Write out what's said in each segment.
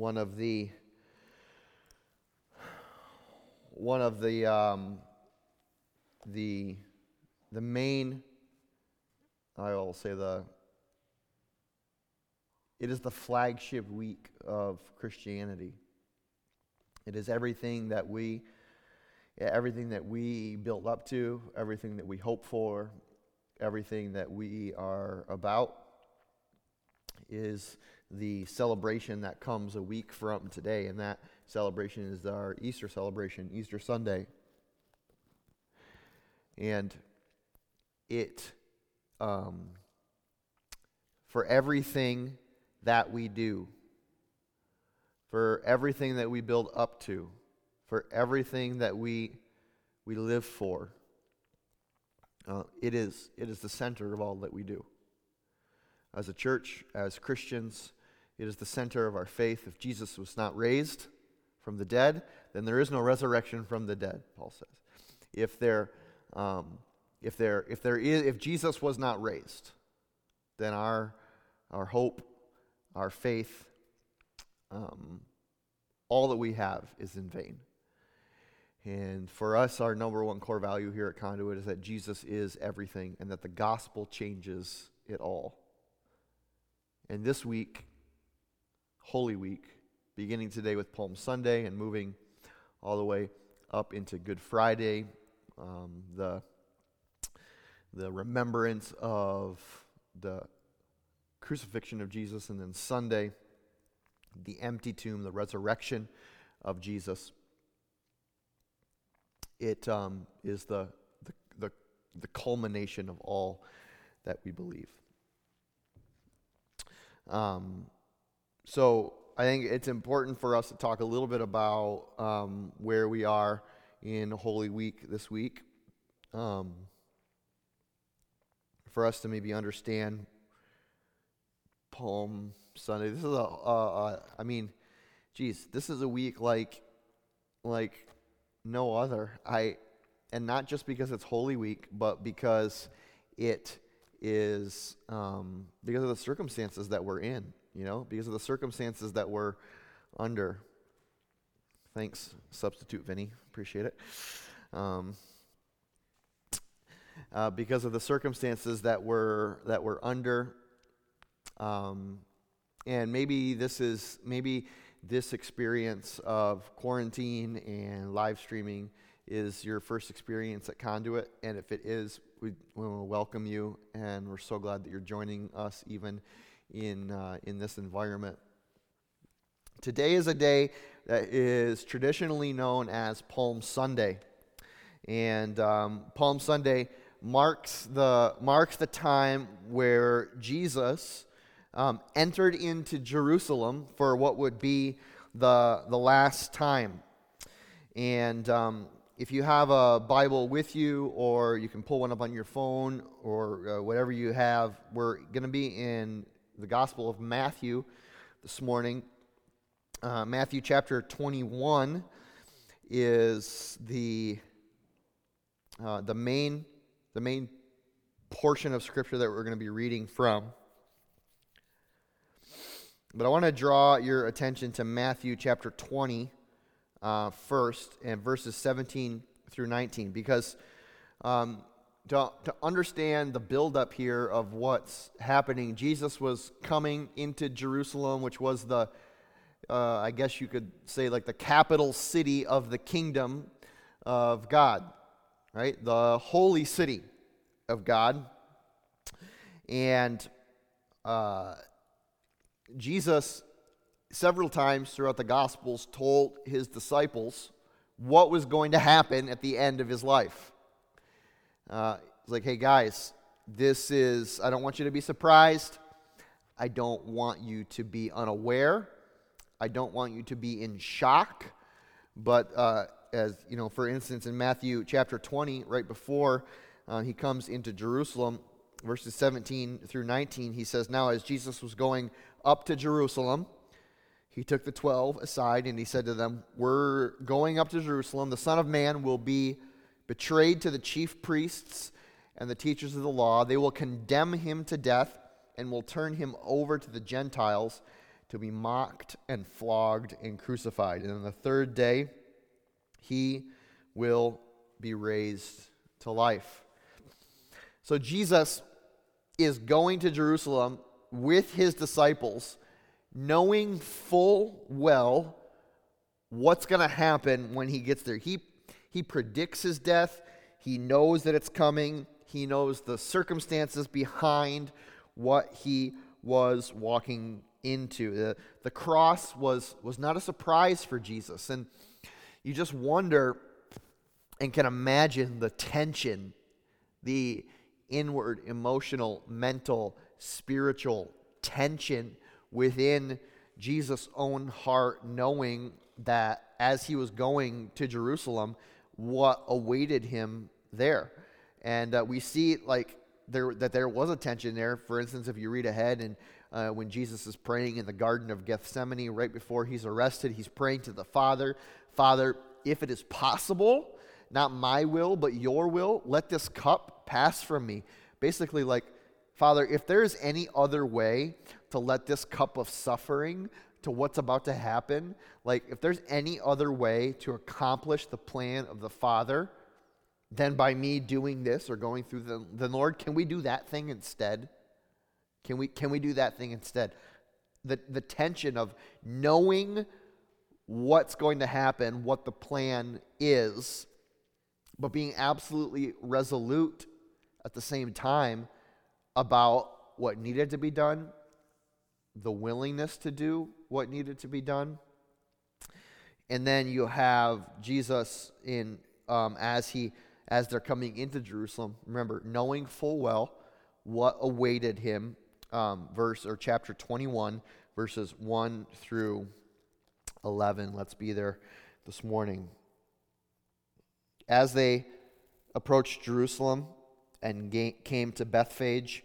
one of the one of the um, the the main I will say the it is the flagship week of Christianity. It is everything that we everything that we build up to, everything that we hope for, everything that we are about is the celebration that comes a week from today, and that celebration is our Easter celebration, Easter Sunday. And it, um, for everything that we do, for everything that we build up to, for everything that we, we live for, uh, it, is, it is the center of all that we do. As a church, as Christians, it is the center of our faith. If Jesus was not raised from the dead, then there is no resurrection from the dead, Paul says. If there, um, if there, if there is, if Jesus was not raised, then our, our hope, our faith, um, all that we have is in vain. And for us, our number one core value here at Conduit is that Jesus is everything and that the gospel changes it all. And this week, Holy Week, beginning today with Palm Sunday and moving all the way up into Good Friday, um, the, the remembrance of the crucifixion of Jesus, and then Sunday, the empty tomb, the resurrection of Jesus it um, is the, the, the, the culmination of all that we believe. Um, so I think it's important for us to talk a little bit about um, where we are in Holy Week this week. Um, for us to maybe understand Palm Sunday. This is a, uh, uh, I mean, geez, this is a week like, like no other. I, and not just because it's Holy Week, but because it is um, because of the circumstances that we're in. You know, because of the circumstances that we're under. Thanks, substitute Vinny. Appreciate it. Um, uh, because of the circumstances that we're that we're under, um, and maybe this is maybe this experience of quarantine and live streaming is your first experience at Conduit. And if it is, we, we welcome you. And we're so glad that you're joining us even in, uh, in this environment. Today is a day that is traditionally known as Palm Sunday. And um, Palm Sunday marks the, marks the time where Jesus um, entered into Jerusalem for what would be the, the last time. And um, if you have a Bible with you, or you can pull one up on your phone, or uh, whatever you have, we're going to be in the Gospel of Matthew this morning. Uh, Matthew chapter 21 is the, uh, the, main, the main portion of Scripture that we're going to be reading from. But I want to draw your attention to Matthew chapter 20 uh, first, and verses 17 through 19, because um, to, to understand the buildup here of what's happening, Jesus was coming into Jerusalem, which was the, uh, I guess you could say, like the capital city of the kingdom of God, right? The holy city of God. And uh, Jesus, several times throughout the Gospels, told his disciples what was going to happen at the end of his life. Uh, he's like, hey, guys, this is, I don't want you to be surprised. I don't want you to be unaware. I don't want you to be in shock. But uh, as, you know, for instance, in Matthew chapter 20, right before uh, he comes into Jerusalem, verses 17 through 19, he says, Now, as Jesus was going up to Jerusalem, he took the 12 aside and he said to them, We're going up to Jerusalem. The Son of Man will be betrayed to the chief priests and the teachers of the law. They will condemn him to death and will turn him over to the Gentiles to be mocked and flogged and crucified. And on the third day, he will be raised to life. So Jesus is going to Jerusalem with his disciples, knowing full well what's going to happen when he gets there. He, he predicts his death, he knows that it's coming, he knows the circumstances behind what he was walking into. The, the cross was, was not a surprise for Jesus. And you just wonder and can imagine the tension, the inward, emotional, mental, spiritual tension within Jesus' own heart, knowing that as he was going to Jerusalem, what awaited him there. And uh, we see like there that there was a tension there. For instance, if you read ahead and uh, when Jesus is praying in the Garden of Gethsemane right before he's arrested, he's praying to the Father, Father, if it is possible, not my will, but your will, let this cup pass from me. Basically, like, Father, if there's any other way to let this cup of suffering to what's about to happen, like, if there's any other way to accomplish the plan of the Father than by me doing this or going through the, the Lord, can we do that thing instead? Can we, can we do that thing instead? The, the tension of knowing what's going to happen, what the plan is, but being absolutely resolute at the same time about what needed to be done, the willingness to do what needed to be done. And then you have Jesus in um, as he as they're coming into Jerusalem. Remember, knowing full well what awaited him um, verse or chapter 21, verses 1 through 11. Let's be there this morning. As they approached Jerusalem and came to Bethphage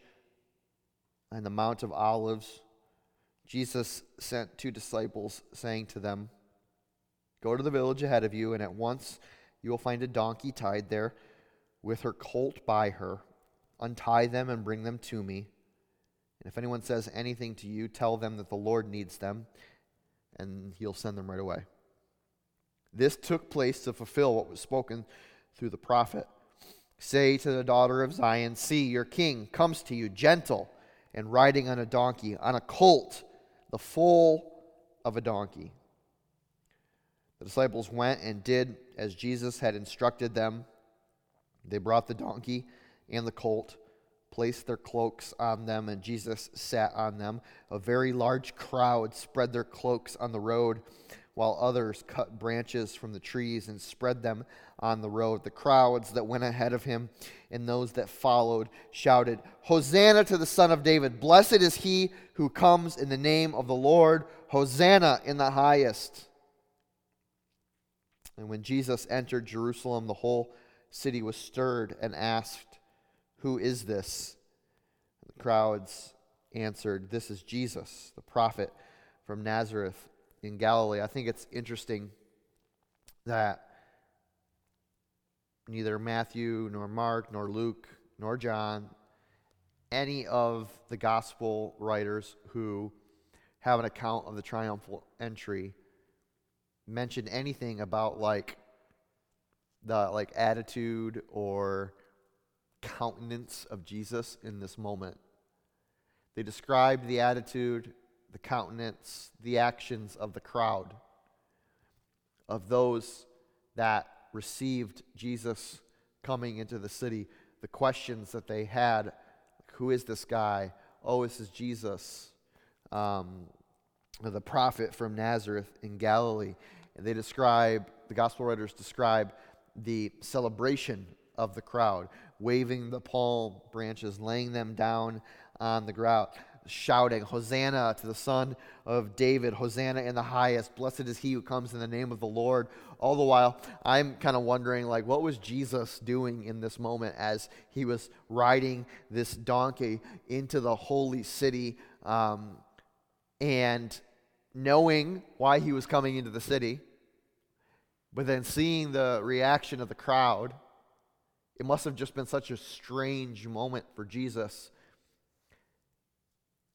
and the Mount of Olives, Jesus sent two disciples, saying to them, Go to the village ahead of you, and at once you will find a donkey tied there with her colt by her. Untie them and bring them to me. And if anyone says anything to you, tell them that the Lord needs them, and he'll send them right away. This took place to fulfill what was spoken through the prophet. Say to the daughter of Zion, See, your king comes to you, gentle and riding on a donkey, on a colt, the foal of a donkey. The disciples went and did as Jesus had instructed them. They brought the donkey and the colt placed their cloaks on them, and Jesus sat on them. A very large crowd spread their cloaks on the road, while others cut branches from the trees and spread them on the road. The crowds that went ahead of him and those that followed shouted, Hosanna to the Son of David! Blessed is he who comes in the name of the Lord! Hosanna in the highest! And when Jesus entered Jerusalem, the whole city was stirred and asked, who is this? The crowds answered, This is Jesus, the prophet from Nazareth in Galilee. I think it's interesting that neither Matthew, nor Mark, nor Luke, nor John, any of the gospel writers who have an account of the triumphal entry mention anything about like the like attitude or countenance of Jesus in this moment. They described the attitude, the countenance, the actions of the crowd, of those that received Jesus coming into the city, the questions that they had who is this guy? Oh, this is Jesus, um, the prophet from Nazareth in Galilee. And they describe, the gospel writers describe the celebration of the crowd waving the palm branches, laying them down on the ground, shouting, Hosanna to the Son of David, Hosanna in the highest, blessed is he who comes in the name of the Lord. All the while, I'm kind of wondering, like, what was Jesus doing in this moment as he was riding this donkey into the holy city um, and knowing why he was coming into the city, but then seeing the reaction of the crowd it must have just been such a strange moment for Jesus.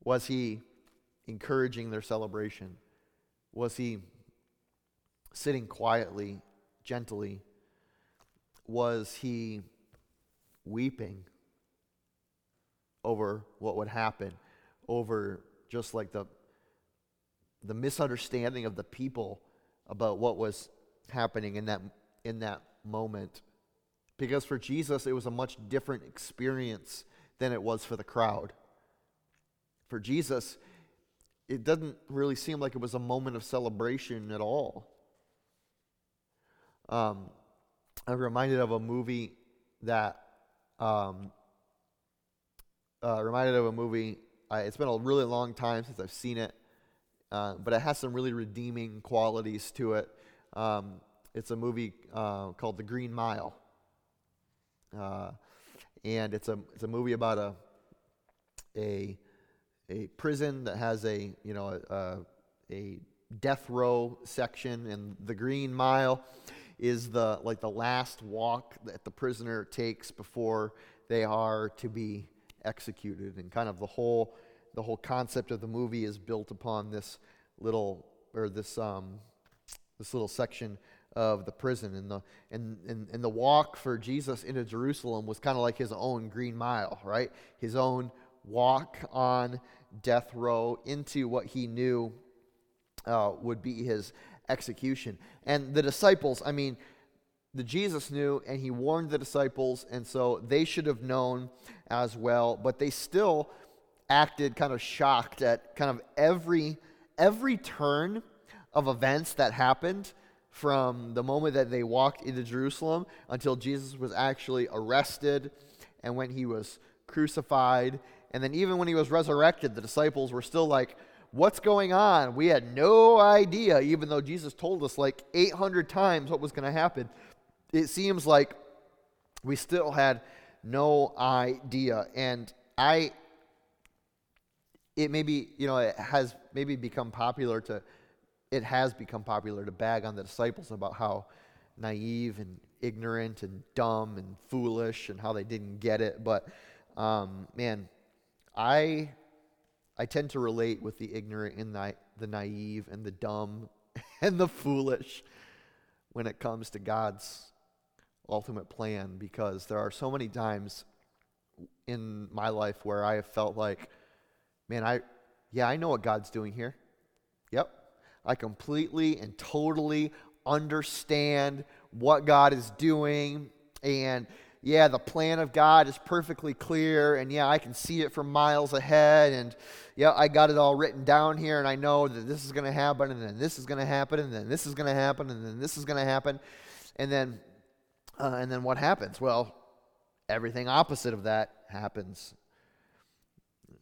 Was he encouraging their celebration? Was he sitting quietly, gently? Was he weeping over what would happen, over just like the, the misunderstanding of the people about what was happening in that, in that moment? Because for Jesus, it was a much different experience than it was for the crowd. For Jesus, it doesn't really seem like it was a moment of celebration at all. Um, I'm reminded of a movie that, um, uh, reminded of a movie. I, it's been a really long time since I've seen it, uh, but it has some really redeeming qualities to it. Um, it's a movie uh, called The Green Mile. Uh, and it's a, it's a movie about a, a, a prison that has a, you know, a, a death row section, and the Green Mile is the like the last walk that the prisoner takes before they are to be executed, and kind of the whole the whole concept of the movie is built upon this little or this um, this little section of the prison. And the, and, and, and the walk for Jesus into Jerusalem was kind of like his own green mile, right? His own walk on death row into what he knew uh, would be his execution. And the disciples, I mean, the Jesus knew and he warned the disciples, and so they should have known as well, but they still acted kind of shocked at kind of every every turn of events that happened from the moment that they walked into Jerusalem until Jesus was actually arrested and when he was crucified. And then even when he was resurrected, the disciples were still like, What's going on? We had no idea, even though Jesus told us like 800 times what was going to happen. It seems like we still had no idea. And I, it maybe, you know, it has maybe become popular to it has become popular to bag on the disciples about how naive and ignorant and dumb and foolish and how they didn't get it. But um, man, I I tend to relate with the ignorant and the, the naive and the dumb and the foolish when it comes to God's ultimate plan because there are so many times in my life where I have felt like, man, I yeah, I know what God's doing here. Yep, I completely and totally understand what God is doing. And yeah, the plan of God is perfectly clear. And yeah, I can see it from miles ahead. And yeah, I got it all written down here. And I know that this is going to happen. And then this is going to happen. And then this is going to happen. And then this is going to happen. And then, uh, and then what happens? Well, everything opposite of that happens.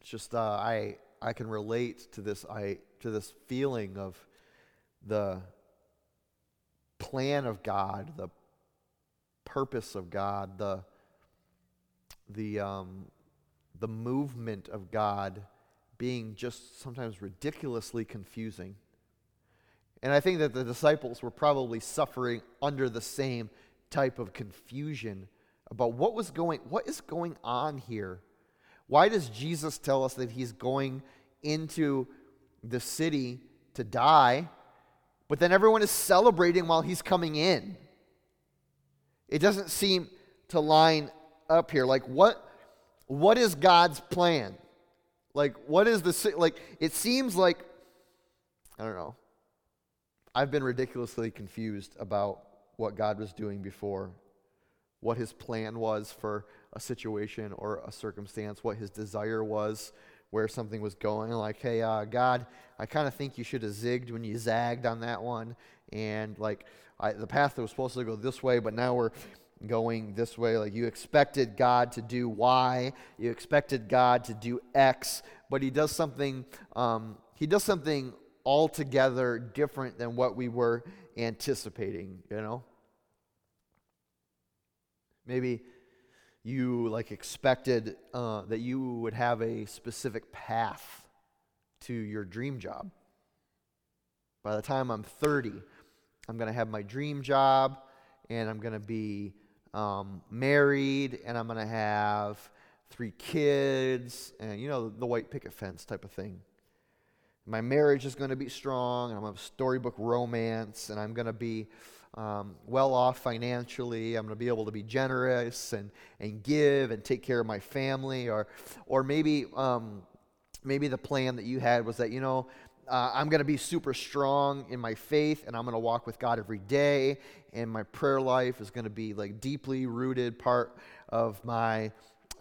It's just, uh, I, I can relate to this, I, to this feeling of the plan of God, the purpose of God, the, the, um, the movement of God being just sometimes ridiculously confusing. And I think that the disciples were probably suffering under the same type of confusion about what was going what is going on here. Why does Jesus tell us that he's going into the city to die but then everyone is celebrating while he's coming in. It doesn't seem to line up here. Like, what, what is God's plan? Like, what is the, like, it seems like, I don't know. I've been ridiculously confused about what God was doing before, what his plan was for a situation or a circumstance, what his desire was where something was going. Like, hey, uh, God, I kind of think you should have zigged when you zagged on that one. And like, I, the path that was supposed to go this way, but now we're going this way. Like, you expected God to do Y, you expected God to do X, but He does something. Um, he does something altogether different than what we were anticipating. You know. Maybe you like expected uh, that you would have a specific path to your dream job. By the time I'm 30, I'm going to have my dream job and I'm going to be um, married and I'm going to have three kids and, you know, the white picket fence type of thing. my marriage is going to be strong, and I'm going to have storybook romance, and I'm going to be um, well off financially. I'm going to be able to be generous and, and give and take care of my family. Or, or maybe, um, maybe the plan that you had was that, you know, uh, I'm going to be super strong in my faith and I'm going to walk with God every day. And my prayer life is going to be like deeply rooted part of my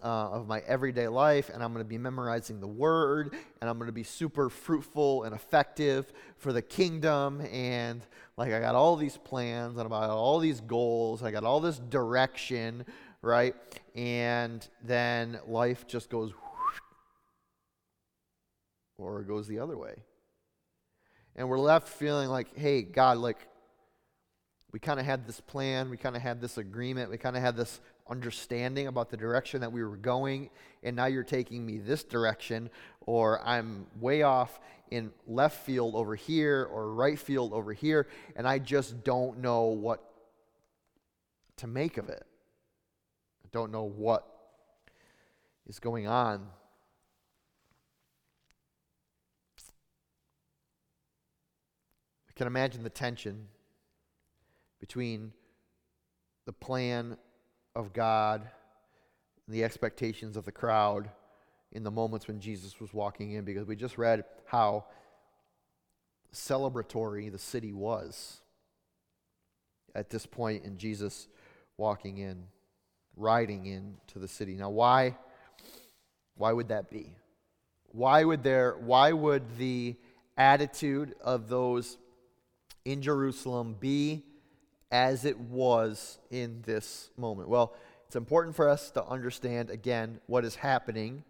uh, of my everyday life, and I'm going to be memorizing the word, and I'm going to be super fruitful and effective for the kingdom. And like, I got all these plans, and I got all these goals, I got all this direction, right? And then life just goes, or it goes the other way. And we're left feeling like, hey, God, like, we kind of had this plan, we kind of had this agreement, we kind of had this understanding about the direction that we were going, and now you're taking me this direction, or I'm way off in left field over here or right field over here, and I just don't know what to make of it. I don't know what is going on. Can imagine the tension between the plan of God and the expectations of the crowd in the moments when Jesus was walking in because we just read how celebratory the city was at this point in Jesus walking in, riding into the city. Now why why would that be? Why would there why would the attitude of those in Jerusalem be as it was in this moment? Well, it's important for us to understand again what is happening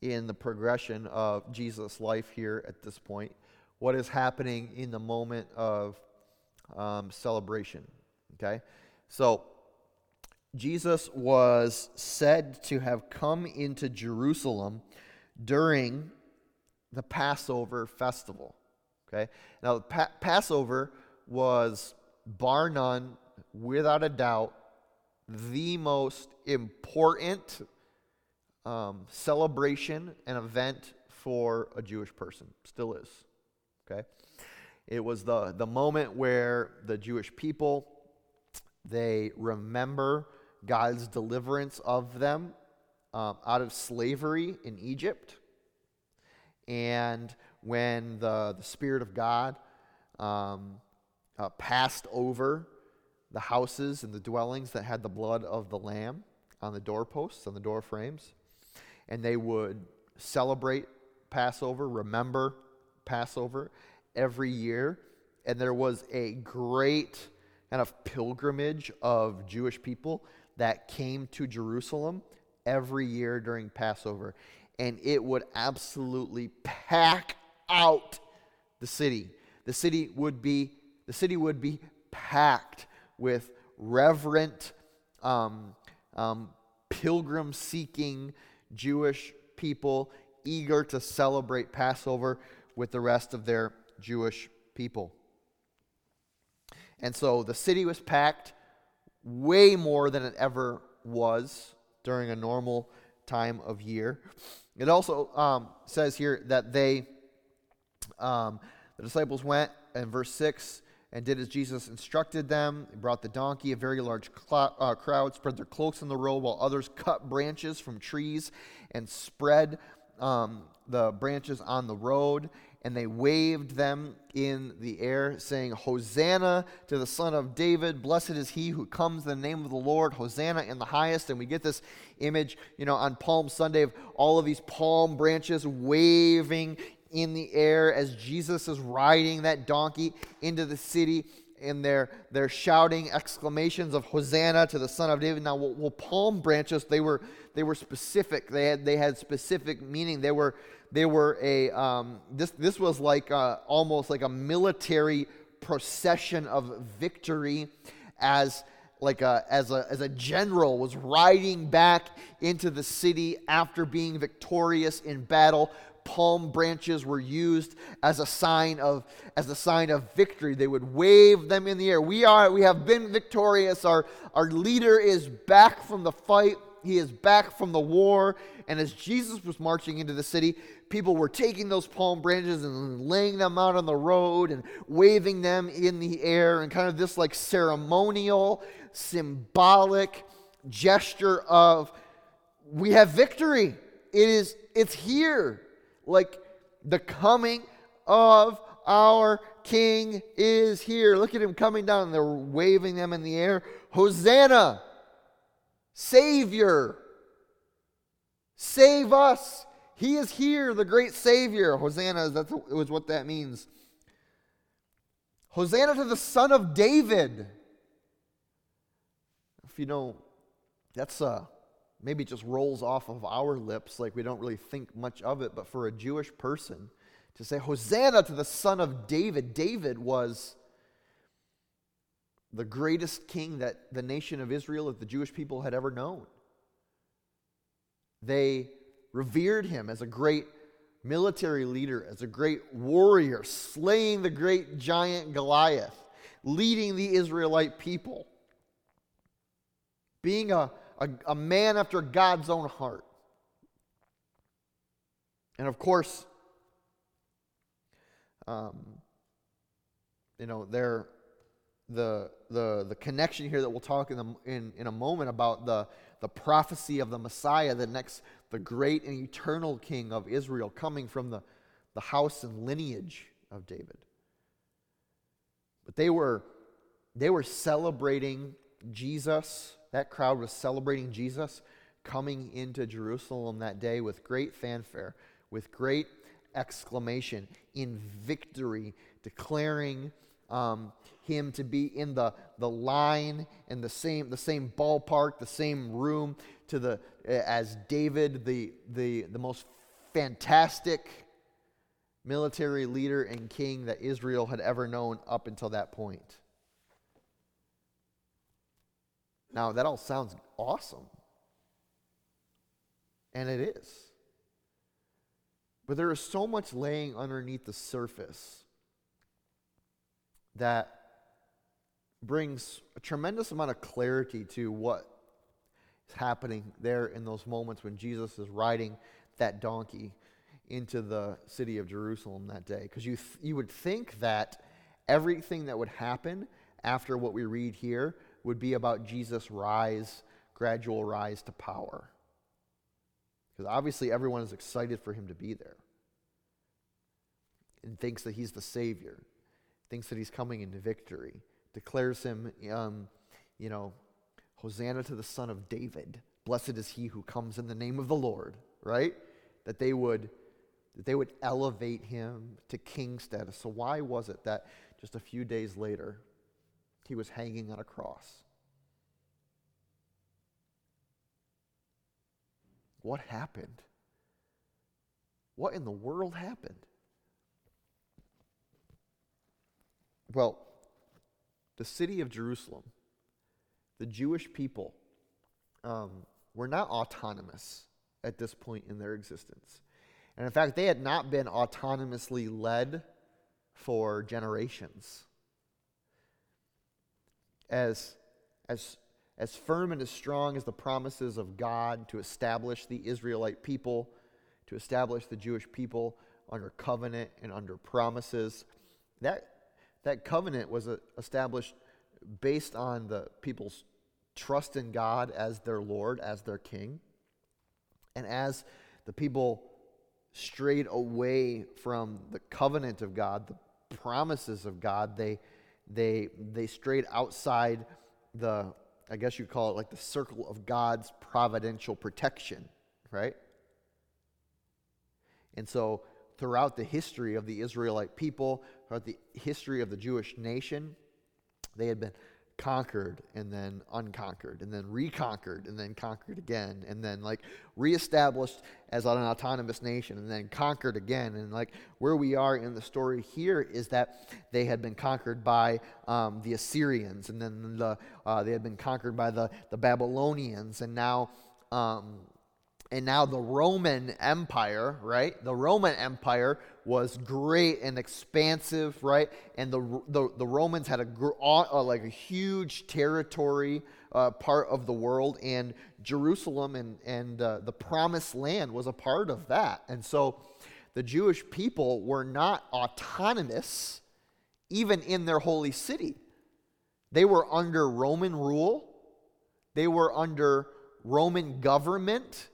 in the progression of Jesus' life here at this point, what is happening in the moment of um, celebration. Okay? So, Jesus was said to have come into Jerusalem during the Passover festival. Okay? Now, pa- Passover was bar none, without a doubt, the most important um, celebration and event for a Jewish person. Still is. Okay? It was the, the moment where the Jewish people they remember God's deliverance of them um, out of slavery in Egypt. And when the, the Spirit of God um, uh, passed over the houses and the dwellings that had the blood of the Lamb on the doorposts, on the door frames. And they would celebrate Passover, remember Passover every year. And there was a great kind of pilgrimage of Jewish people that came to Jerusalem every year during Passover. And it would absolutely pack out the city. The city would be the city would be packed with reverent, um, um, pilgrim seeking Jewish people eager to celebrate Passover with the rest of their Jewish people. And so the city was packed way more than it ever was during a normal time of year. It also um, says here that they, um, the disciples went in verse 6 and did as Jesus instructed them. They brought the donkey. A very large cl- uh, crowd spread their cloaks on the road, while others cut branches from trees and spread um, the branches on the road. And they waved them in the air, saying, Hosanna to the Son of David. Blessed is he who comes in the name of the Lord. Hosanna in the highest. And we get this image, you know, on Palm Sunday of all of these palm branches waving in the air as Jesus is riding that donkey into the city and they're, they're shouting exclamations of Hosanna to the Son of David. Now, well, well, palm branches, they were, they were specific. They had, they had specific meaning. They were, they were a, um, this, this was like a, almost like a military procession of victory as like a, as, a, as a general was riding back into the city after being victorious in battle palm branches were used as a sign of as a sign of victory. They would wave them in the air. We are we have been victorious. Our our leader is back from the fight. He is back from the war. And as jesus was marching into the city people were taking those palm branches and laying them out on the road and waving them in the air and kind of this like ceremonial, symbolic gesture of we have victory. It is it's here. Like the coming of our king is here. Look at him coming down. They're waving them in the air. Hosanna! Savior! Save us! He is here, the great Savior. Hosanna, is that was what that means. Hosanna to the Son of David. If you know, that's uh, maybe just rolls off of our lips like we don't really think much of it, but for a Jewish person to say, Hosanna to the Son of David, David was the greatest king that the nation of Israel, that the Jewish people had ever known. They revered him as a great military leader, as a great warrior, slaying the great giant Goliath, leading the Israelite people, being a, a, a man after God's own heart. And of course, um, you know, there, the, the, the connection here that we'll talk in, the, in, in a moment about the, the prophecy of the Messiah, the next, the great and eternal King of Israel, coming from the, the house and lineage of David. But they were, they were celebrating Jesus. That crowd was celebrating Jesus coming into Jerusalem that day with great fanfare, with great exclamation, in victory, declaring um, him to be in the, the line in the same, the same ballpark, the same room to the, as David, the, the, the most fantastic military leader and king that Israel had ever known up until that point. Now, that all sounds awesome. And it is. But there is so much laying underneath the surface that brings a tremendous amount of clarity to what is happening there in those moments when Jesus is riding that donkey into the city of Jerusalem that day. Because you, th- you would think that everything that would happen after what we read here would be about Jesus' rise, gradual rise to power. Because obviously everyone is excited for him to be there and thinks that he's the Savior thinks that he's coming into victory, declares him, um, you know, Hosanna to the Son of David. Blessed is he who comes in the name of the Lord, right? That they would that they would elevate him to king status. So why was it that just a few days later he was hanging on a cross? What happened? What in the world happened? Well, the city of Jerusalem, the Jewish people, um, were not autonomous at this point in their existence. And in fact, they had not been autonomously led for generations. As, as, as firm and as strong as the promises of God to establish the Israelite people, to establish the Jewish people under covenant and under promises, that, that covenant was uh, established based on the people's trust in God as their Lord, as their King. And as the people strayed away from the covenant of God, the promises of God, they, they, they strayed outside the, I guess you'd call it like the circle of God's providential protection, right? And so throughout the history of the Israelite people, throughout the history of the Jewish nation, they had been conquered and then unconquered and then reconquered and then conquered again and then like reestablished as an autonomous nation and then conquered again and like where we are in the story here is that they had been conquered by um, the assyrians and then the, uh, they had been conquered by the, the babylonians and now um, and now the Roman Empire, right? The Roman Empire was great and expansive, right? And the the, the Romans had a like a huge territory uh, part of the world, and Jerusalem and and uh, the Promised Land was a part of that. And so the Jewish people were not autonomous even in their holy city. They were under Roman rule, they were under Roman government,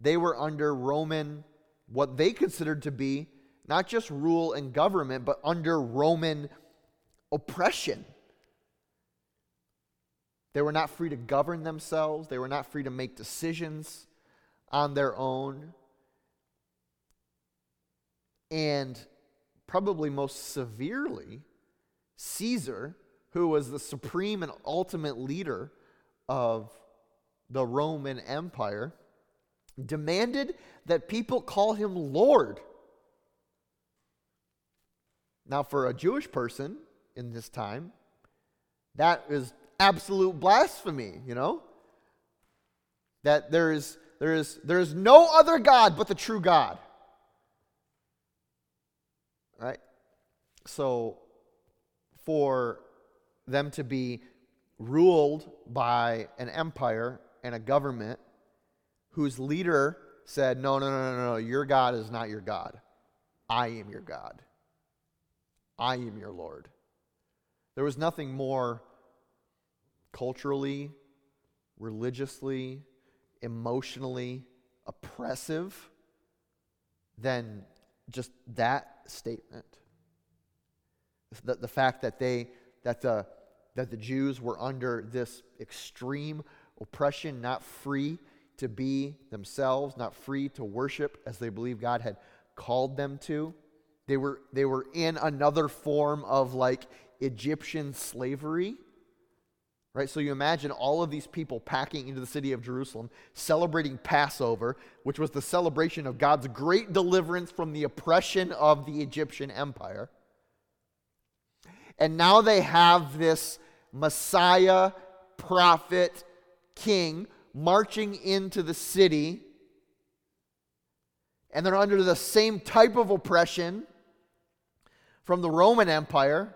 they were under Roman, what they considered to be not just rule and government, but under Roman oppression. They were not free to govern themselves, they were not free to make decisions on their own. And probably most severely, Caesar, who was the supreme and ultimate leader of the Roman Empire, demanded that people call him Lord. Now, for a Jewish person in this time, that is absolute blasphemy, you know? That there is, there is, there is no other God but the true God. Right? So, for them to be ruled by an empire and a government whose leader said, No, no, no, no, no, your God is not your God. I am your God. I am your Lord. There was nothing more culturally, religiously, emotionally oppressive than just that statement. The, the fact that they that the that the Jews were under this extreme oppression, not free to be themselves, not free to worship as they believed God had called them to. They were, they were in another form of like Egyptian slavery. Right? So you imagine all of these people packing into the city of Jerusalem, celebrating Passover, which was the celebration of God's great deliverance from the oppression of the Egyptian empire. And now they have this Messiah, prophet, king marching into the city. And they're under the same type of oppression from the Roman Empire.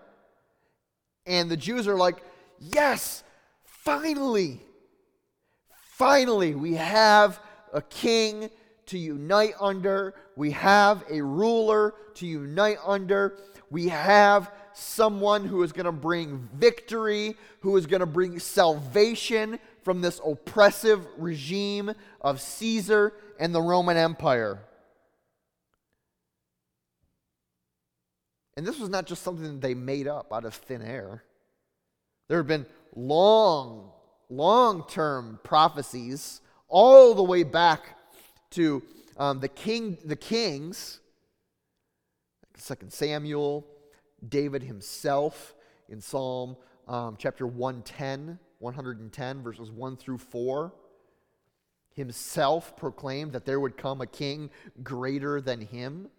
And the Jews are like, yes, finally, finally, we have a king to unite under. We have a ruler to unite under. We have someone who is going to bring victory, who is going to bring salvation from this oppressive regime of Caesar and the Roman Empire. And this was not just something that they made up out of thin air. There have been long, long term prophecies all the way back to um, the king, the kings, Second Samuel, David himself in Psalm um, chapter 110, 110, verses 1 through 4. Himself proclaimed that there would come a king greater than him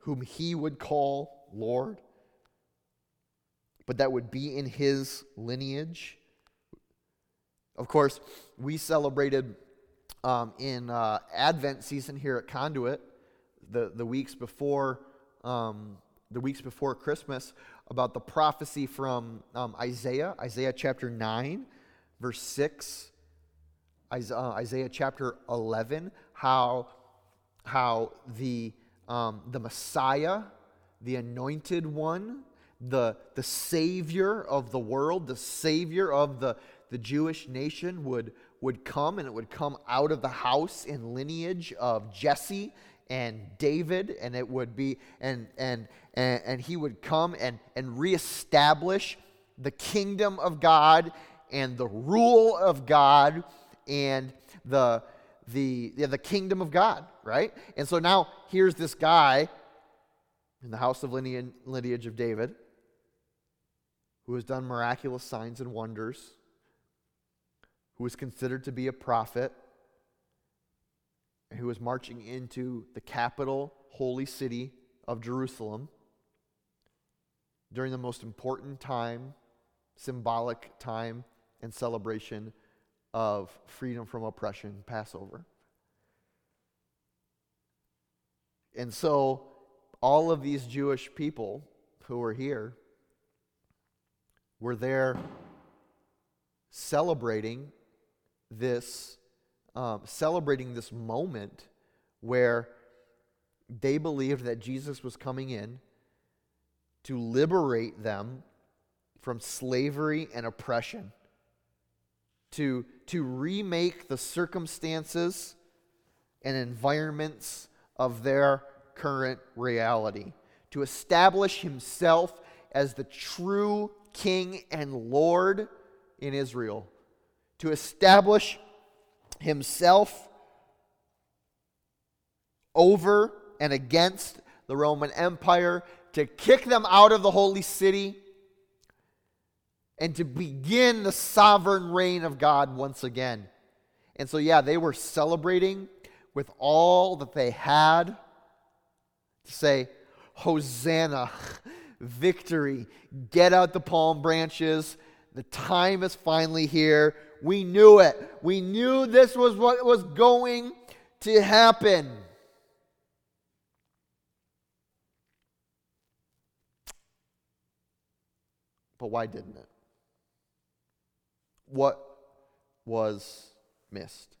whom he would call Lord, but that would be in his lineage. Of course, we celebrated um, in uh, Advent season here at Conduit the, the weeks before um, the weeks before Christmas about the prophecy from um, Isaiah, Isaiah chapter 9, verse 6, Isaiah, uh, Isaiah chapter 11, how, how the um, the Messiah, the anointed one, the, the Savior of the world, the Savior of the, the Jewish nation would, would come, and it would come out of the house in lineage of Jesse and David, and it would be, and, and, and, and he would come and, and reestablish the kingdom of God and the rule of God and the, the, yeah, the kingdom of God, right? And so now here's this guy in the house of lineage of David who has done miraculous signs and wonders, who is considered to be a prophet, and who is marching into the capital, holy city of Jerusalem during the most important time, symbolic time, and celebration of freedom from oppression, Passover. And so, all of these Jewish people who were here were there celebrating this, um, celebrating this moment where They believed that Jesus was coming in to liberate them from slavery and oppression, to, to remake the circumstances and environments of their current reality, to establish himself as the true king and Lord in Israel, to establish himself over and against the Roman Empire, to kick them out of the holy city, and to begin the sovereign reign of God once again. And so, yeah, they were celebrating with all that they had to say, Hosanna, victory, get out the palm branches. The time is finally here. We knew it. We knew this was what was going to happen. But why didn't it? What was missed?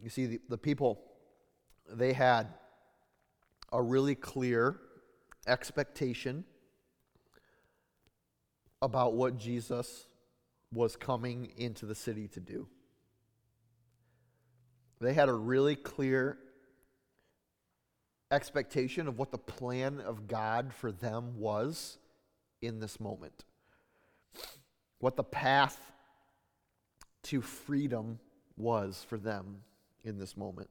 You see, the, the people, they had a really clear expectation about what Jesus was coming into the city to do. They had a really clear expectation of what the plan of God for them was in this moment. What the path to freedom was for them in this moment.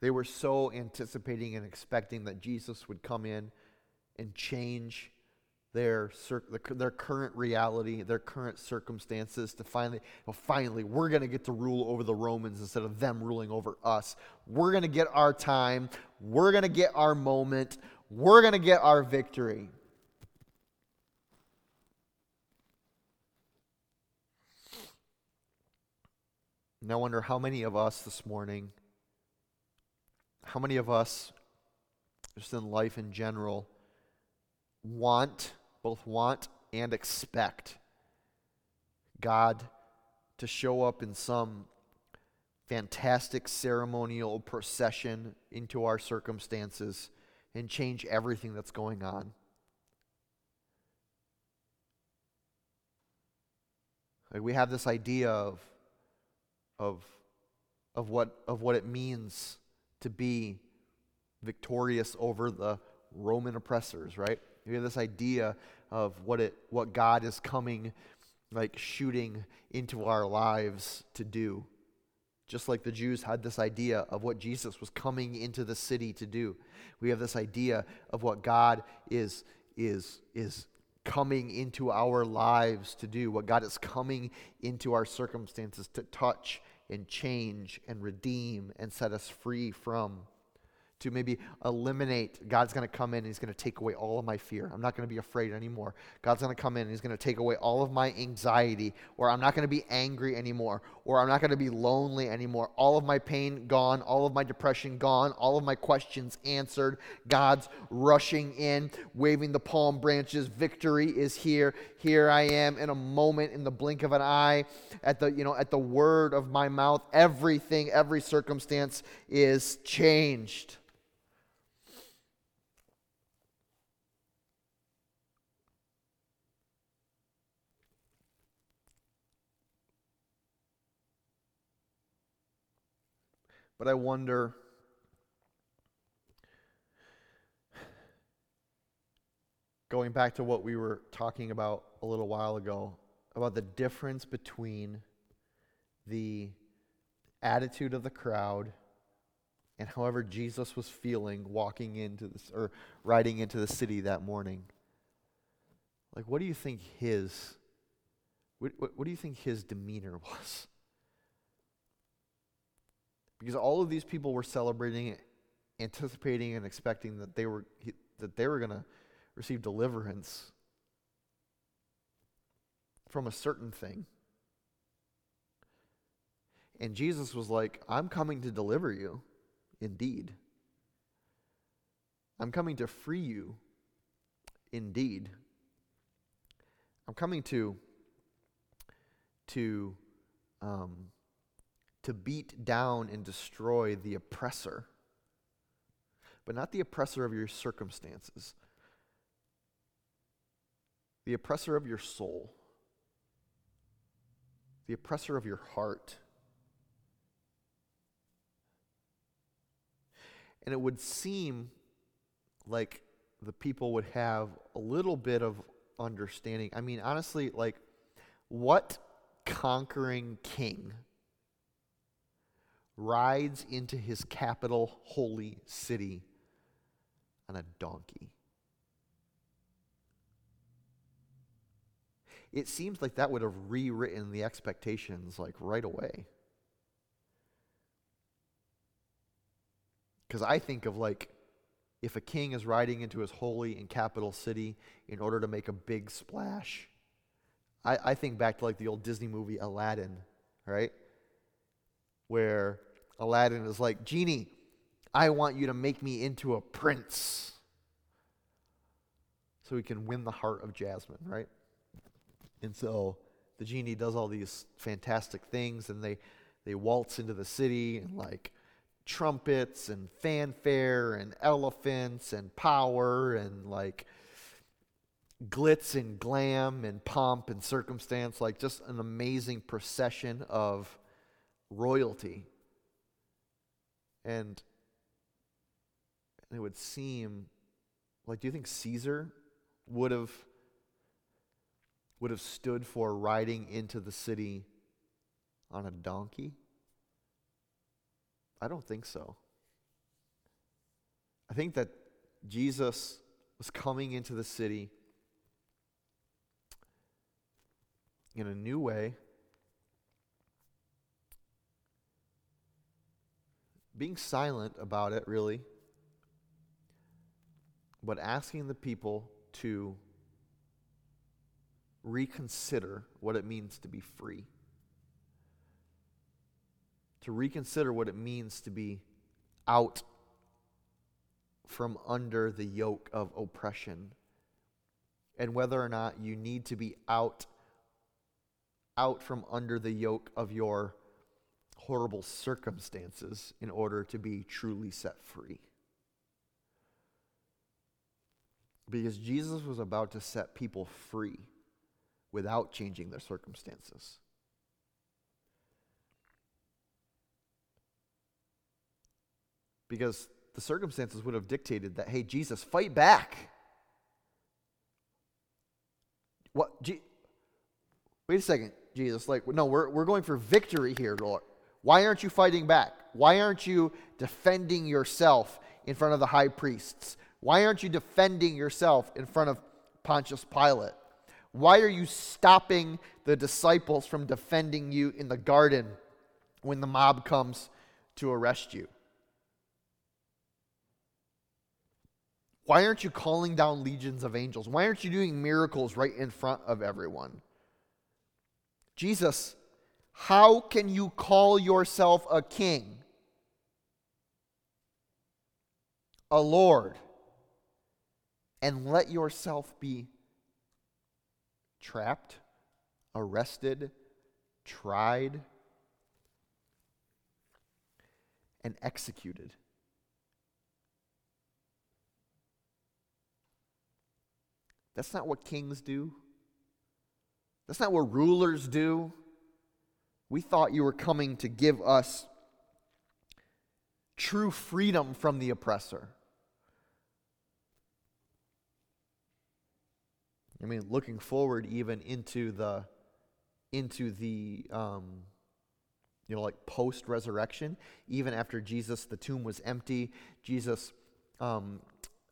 They were so anticipating and expecting that Jesus would come in and change their, their current reality, their current circumstances to finally, well, finally, we're going to get to rule over the Romans instead of them ruling over us. We're going to get our time. We're going to get our moment. We're going to get our victory. And I wonder how many of us this morning, how many of us, just in life in general, want both want and expect God to show up in some fantastic ceremonial procession into our circumstances and change everything that's going on. Like we have this idea of, of, of, what, of what it means to be victorious over the Roman oppressors, right? We have this idea of what it what God is coming like shooting into our lives to do. Just like the Jews had this idea of what Jesus was coming into the city to do. We have this idea of what God is is is coming into our lives to do, what God is coming into our circumstances to touch and change and redeem and set us free from to maybe eliminate. God's going to come in and He's going to take away all of my fear. I'm not going to be afraid anymore. God's going to come in and He's going to take away all of my anxiety, or I'm not going to be angry anymore, or I'm not going to be lonely anymore. All of my pain gone, all of my depression gone, all of my questions answered. God's rushing in, waving the palm branches. Victory is here. Here I am in a moment, in the blink of an eye, at the you know at the word of my mouth. Everything, every circumstance is changed. But I wonder going back to what we were talking about a little while ago about the difference between the attitude of the crowd and however Jesus was feeling walking into this or riding into the city that morning. Like, what do you think his, what, what, what do you think his demeanor was? Because all of these people were celebrating, anticipating, and expecting that they were, that they were going to receive deliverance from a certain thing. And Jesus was like, I'm coming to deliver you, indeed. I'm coming to free you, indeed. I'm coming to to um, to beat down and destroy the oppressor, but not the oppressor of your circumstances, the oppressor of your soul, the oppressor of your heart. And it would seem like the people would have a little bit of understanding. I mean, honestly, like, what conquering king rides into his capital holy city on a donkey? It seems like that would have rewritten the expectations like right away. Because I think of like if a king is riding into his holy and capital city in order to make a big splash. I, I think back to like the old Disney movie Aladdin, right? Where Aladdin is like, Genie, I want you to make me into a prince so he can win the heart of Jasmine, right? And so the genie does all these fantastic things and they, they waltz into the city and like trumpets and fanfare and elephants and power and like glitz and glam and pomp and circumstance, like just an amazing procession of royalty. And, and it would seem like, do you think Caesar would have would have stood for riding into the city on a donkey? I don't think so. I think that Jesus was coming into the city in a new way, being silent about it, really, but asking the people to reconsider what it means to be free. To reconsider what it means to be out from under the yoke of oppression and whether or not you need to be out out from under the yoke of your horrible circumstances in order to be truly set free because Jesus was about to set people free without changing their circumstances because the circumstances would have dictated that, hey, Jesus, fight back. What? Wait a second, Jesus. Like, no, we're, we're going for victory here, Lord. Why aren't you fighting back? Why aren't you defending yourself in front of the high priests? Why aren't you defending yourself in front of Pontius Pilate? Why are you stopping the disciples from defending you in the garden when the mob comes to arrest you? Why aren't you calling down legions of angels? Why aren't you doing miracles right in front of everyone? Jesus, how can you call yourself a king, a Lord, and let yourself be trapped, arrested, tried, and executed? That's not what kings do. That's not what rulers do. We thought you were coming to give us true freedom from the oppressor. I mean, looking forward even into the into the um, you know like post resurrection, even after Jesus, the tomb was empty. Jesus um,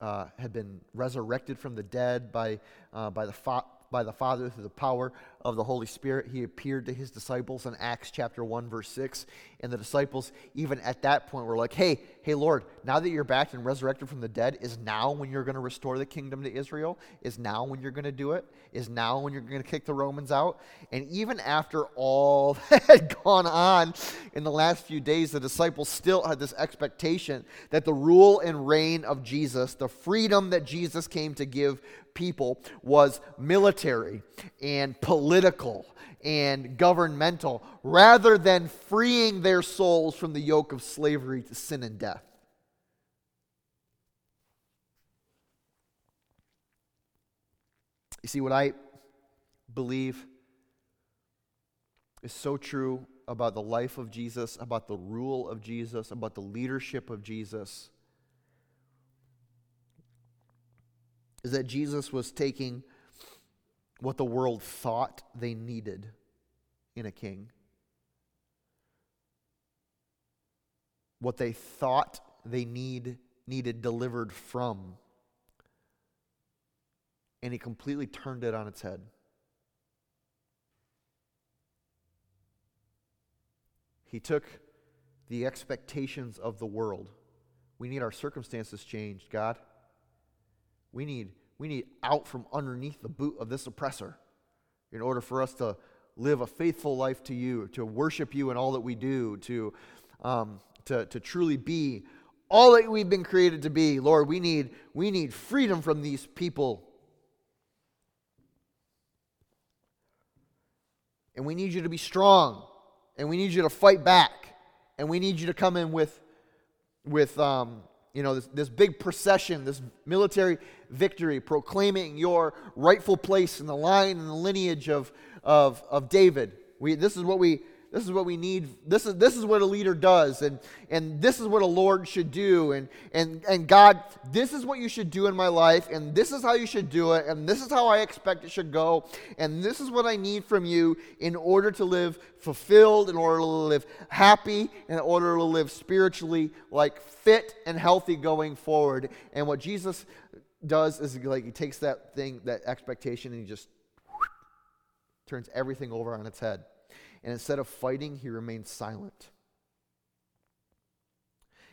uh, had been resurrected from the dead by, uh, by, the fa- by the Father through the power of the Holy Spirit. He appeared to his disciples in Acts chapter 1, verse 6. And the disciples, even at that point, were like, hey, hey, Lord, now that you're back and resurrected from the dead, is now when you're going to restore the kingdom to Israel? Is now when you're going to do it? Is now when you're going to kick the Romans out? And even after all that had gone on in the last few days, the disciples still had this expectation that the rule and reign of Jesus, the freedom that Jesus came to give people, was military and political and governmental rather than freeing their souls from the yoke of slavery to sin and death. You see, what I believe is so true about the life of Jesus, about the rule of Jesus, about the leadership of Jesus is that Jesus was taking what the world thought they needed in a king, what they thought they need needed delivered from, and he completely turned it on its head. He took the expectations of the world. We need our circumstances changed, God. We need, we need out from underneath the boot of this oppressor in order for us to live a faithful life to you, to worship you in all that we do, to, um, to, to truly be all that we've been created to be. Lord, we need, we need freedom from these people. And we need you to be strong. And we need you to fight back. And we need you to come in with, with um, you know, this, this big procession, this military victory, proclaiming your rightful place in the line and the lineage of, of, of David. We, this is what we this is what we need. This is, this is what a leader does. And, and this is what a Lord should do. And, and, and God, this is what you should do in my life. And this is how you should do it. And this is how I expect it should go. And this is what I need from you in order to live fulfilled, in order to live happy, in order to live spiritually like fit and healthy going forward. And what Jesus does is like he takes that thing, that expectation, and he just turns everything over on its head. And instead of fighting, he remains silent.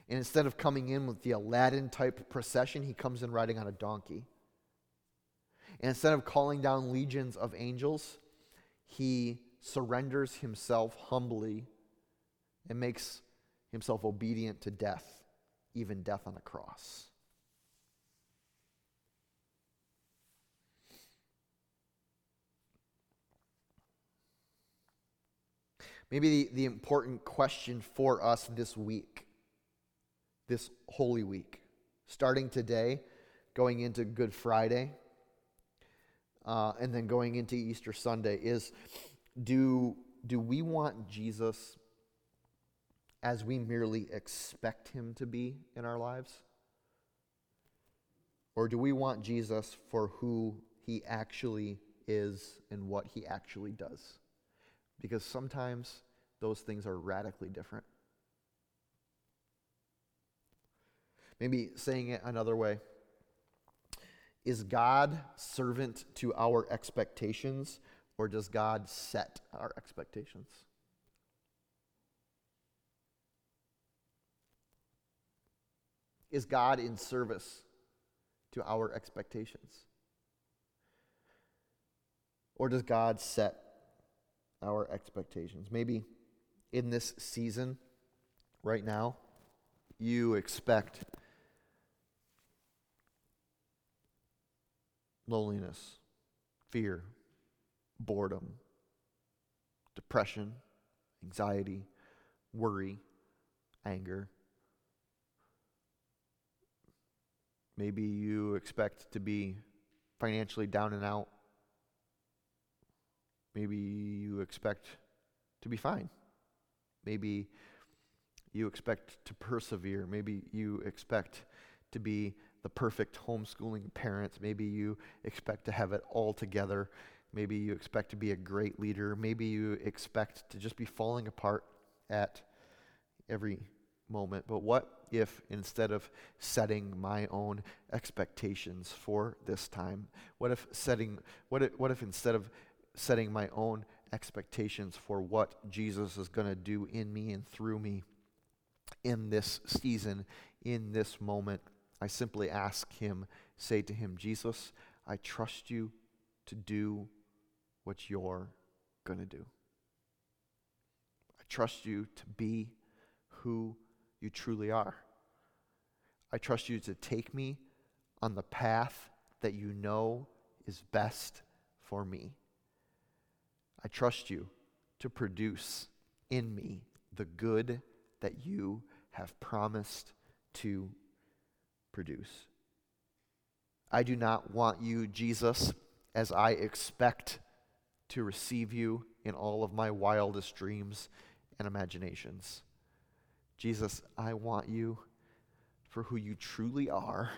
And instead of coming in with the Aladdin type procession, he comes in riding on a donkey. And instead of calling down legions of angels, he surrenders himself humbly and makes himself obedient to death, even death on a cross. Maybe the, the important question for us this week, this Holy Week, starting today, going into Good Friday, uh, and then going into Easter Sunday, is do, do we want Jesus as we merely expect him to be in our lives? Or do we want Jesus for who he actually is and what he actually does? Because sometimes those things are radically different. Maybe saying it another way Is God servant to our expectations, or does God set our expectations? Is God in service to our expectations? Or does God set our expectations. Maybe in this season, right now, you expect loneliness, fear, boredom, depression, anxiety, worry, anger. Maybe you expect to be financially down and out Maybe you expect to be fine. Maybe you expect to persevere. Maybe you expect to be the perfect homeschooling parent. Maybe you expect to have it all together. Maybe you expect to be a great leader. Maybe you expect to just be falling apart at every moment. But what if instead of setting my own expectations for this time, what if setting what if, what if instead of setting my own expectations for what Jesus is going to do in me and through me in this season, in this moment. I simply ask Him, say to Him, Jesus, I trust you to do what you're going to do. I trust you to be who you truly are. I trust you to take me on the path that you know is best for me. I trust you to produce in me the good that you have promised to produce. I do not want you, Jesus, as I expect to receive you in all of my wildest dreams and imaginations. Jesus, I want you for who you truly are,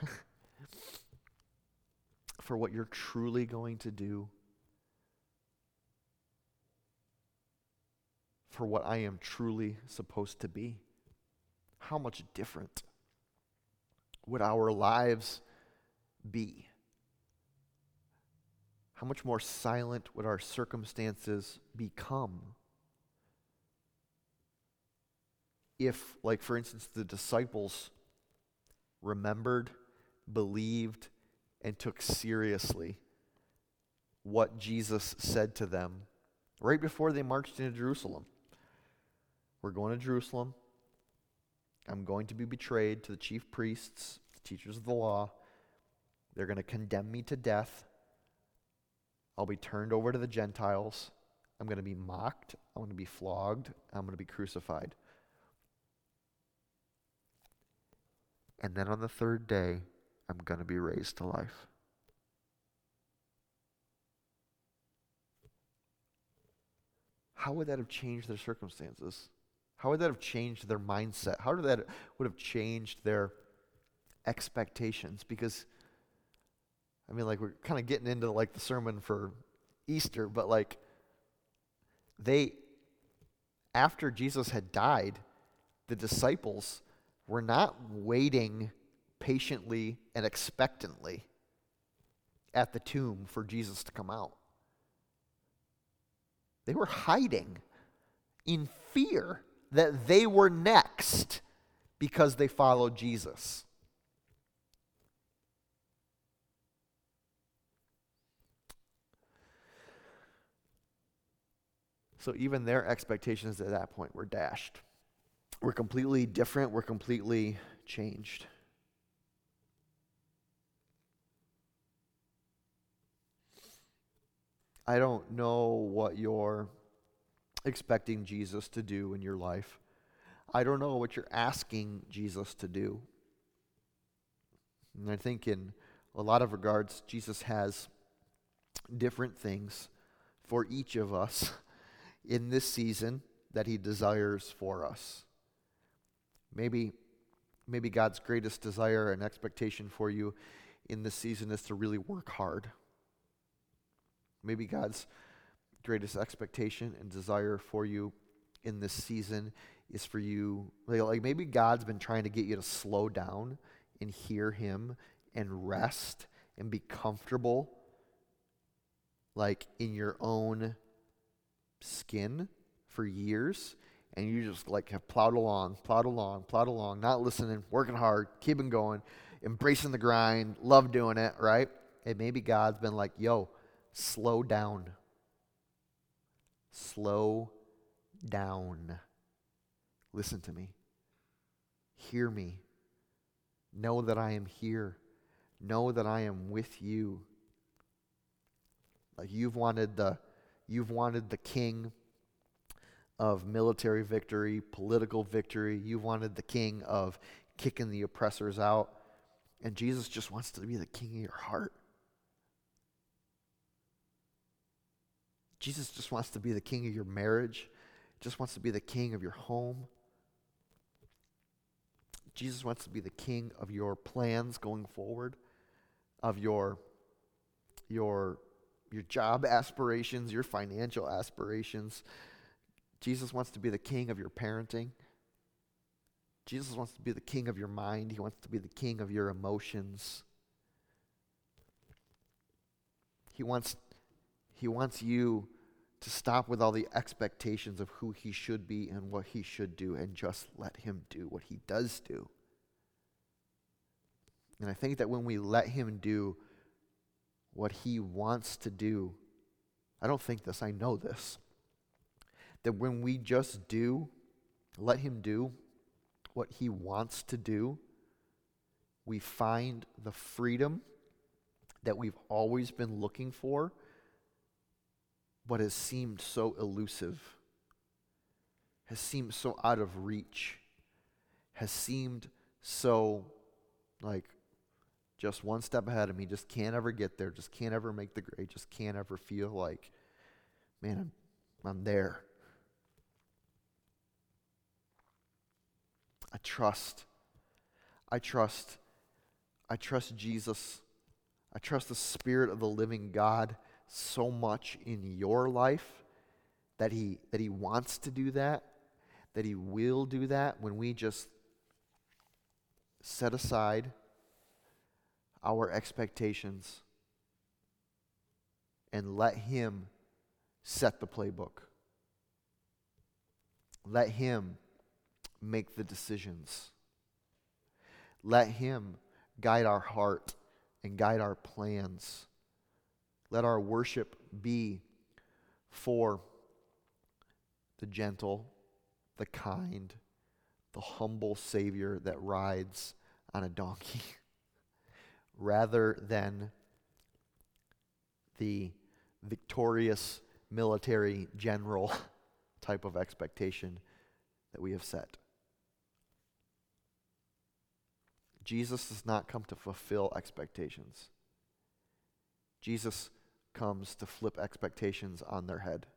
for what you're truly going to do, for what I am truly supposed to be. How much different would our lives be? How much more silent would our circumstances become? If, like, for instance, the disciples remembered, believed, and took seriously what Jesus said to them right before they marched into Jerusalem. We're going to Jerusalem. I'm going to be betrayed to the chief priests, the teachers of the law. They're going to condemn me to death. I'll be turned over to the Gentiles. I'm going to be mocked. I'm going to be flogged. I'm going to be crucified. And then on the third day, I'm going to be raised to life. How would that have changed their circumstances? How would that have changed their mindset? How would that would have changed their expectations? Because I mean, like we're kind of getting into like the sermon for Easter, but like they after Jesus had died, the disciples were not waiting patiently and expectantly at the tomb for Jesus to come out. They were hiding in fear that they were next because they followed Jesus. So even their expectations at that point were dashed. We're completely different, we're completely changed. I don't know what you're expecting Jesus to do in your life. I don't know what you're asking Jesus to do. And I think in a lot of regards, Jesus has different things for each of us in this season that he desires for us. Maybe, maybe God's greatest desire and expectation for you in this season is to really work hard. Maybe God's greatest expectation and desire for you in this season is for you, like maybe God's been trying to get you to slow down and hear Him and rest and be comfortable, like in your own skin for years, and you just like have plowed along, plowed along, plowed along, not listening, working hard, keeping going, embracing the grind, love doing it, right? And maybe God's been like, yo, slow down. Slow down. Listen to me. Hear me. Know that I am here. Know that I am with you. Like you've wanted the You've wanted the king of military victory, political victory. You've wanted the king of kicking the oppressors out. And Jesus just wants to be the king of your heart. Jesus just wants to be the king of your marriage, just wants to be the king of your home. Jesus wants to be the king of your plans going forward, of your, your your job aspirations, your financial aspirations. Jesus wants to be the king of your parenting. Jesus wants to be the king of your mind. He wants to be the king of your emotions. He wants, He wants you to stop with all the expectations of who he should be and what he should do and just let him do what he does do. And I think that when we let him do what he wants to do, I don't think this, I know this, that when we just do, let him do what he wants to do, we find the freedom that we've always been looking for, but has seemed so elusive, has seemed so out of reach, has seemed so like just one step ahead of me, just can't ever get there, just can't ever make the grade, just can't ever feel like, man, I'm, I'm there. I trust. I trust. I trust Jesus. I trust the Spirit of the living God so much in your life that he that he wants to do that, that he will do that when we just set aside our expectations and let him set the playbook. Let him make the decisions. Let him guide our heart and guide our plans. Let our worship be for the gentle, the kind, the humble Savior that rides on a donkey, rather than the victorious military general type of expectation that we have set. Jesus does not come to fulfill expectations. Jesus comes to flip expectations on their head.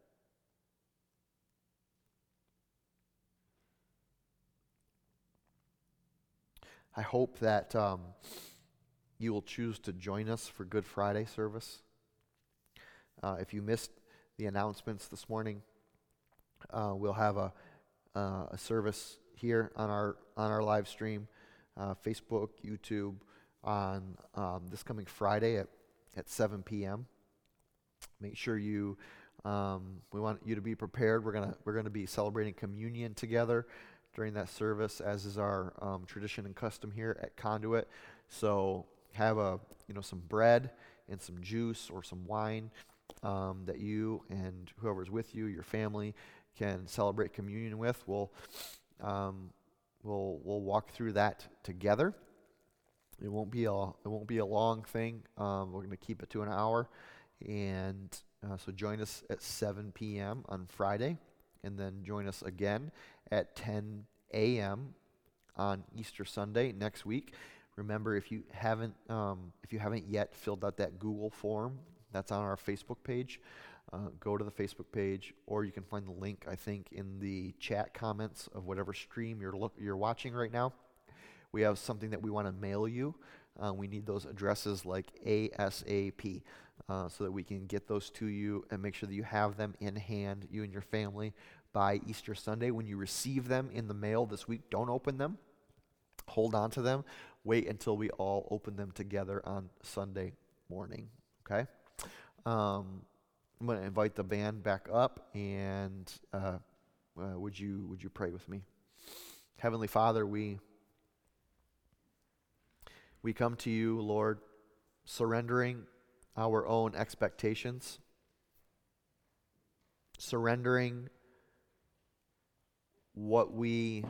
I hope that um, you will choose to join us for Good Friday service. Uh, if you missed the announcements this morning, uh, we'll have a, uh, a service here on our on our live stream uh, Facebook, YouTube on um, this coming Friday at, at 7 p.m. Make sure you, um, we want you to be prepared. We're gonna we're gonna be celebrating communion together during that service, as is our um, tradition and custom here at Conduit. So have a you know some bread and some juice or some wine um, that you and whoever's with you, your family, can celebrate communion with. We'll um, We'll, we'll walk through that together. It won't be a, it won't be a long thing. Um, we're going to keep it to an hour. And uh, so join us at 7 p.m. on Friday. And then join us again at 10 a.m. on Easter Sunday next week. Remember, if you haven't um, if you haven't yet filled out that Google form, that's on our Facebook page uh, go to the Facebook page, or you can find the link, I think, in the chat comments of whatever stream you're, look, you're watching right now. We have something that we want to mail you. Uh, we need those addresses like ASAP uh, so that we can get those to you and make sure that you have them in hand, you and your family, by Easter Sunday. When you receive them in the mail this week, don't open them. Hold on to them. Wait until we all open them together on Sunday morning. Okay? Um, I'm going to invite the band back up, and uh, uh, would you would you pray with me? Heavenly Father, we we come to you, Lord, surrendering our own expectations, surrendering what we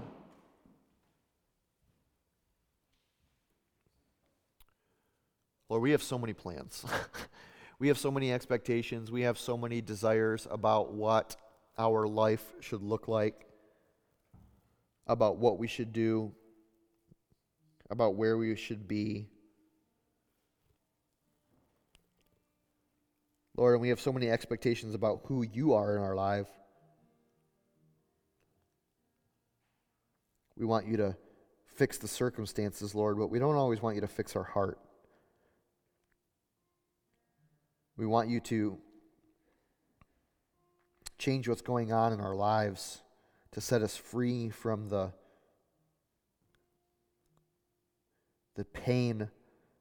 Lord, we have so many plans. We have so many expectations, we have so many desires about what our life should look like, about what we should do, about where we should be. Lord, and we have so many expectations about who you are in our life. We want you to fix the circumstances, Lord, but we don't always want you to fix our heart. We want you to change what's going on in our lives to set us free from the the pain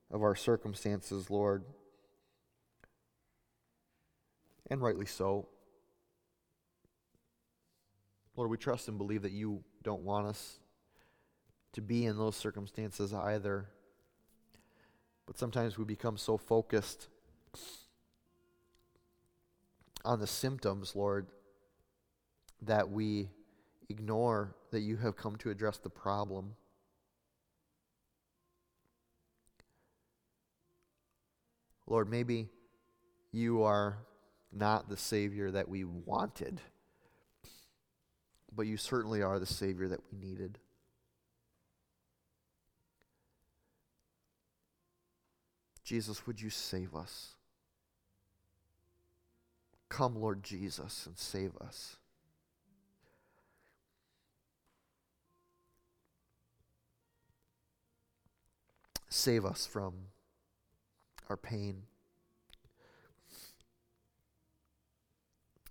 of our circumstances, Lord. And rightly so. Lord, we trust and believe that you don't want us to be in those circumstances either. But sometimes we become so focused on the symptoms, Lord, that we ignore that you have come to address the problem. Lord, maybe you are not the Savior that we wanted, but you certainly are the Savior that we needed. Jesus, would you save us? Come, Lord Jesus, and save us. Save us from our pain.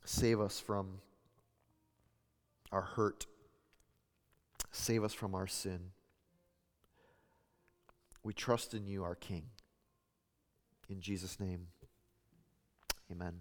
Save us from our hurt. Save us from our sin. We trust in you, our King. In Jesus' name, amen.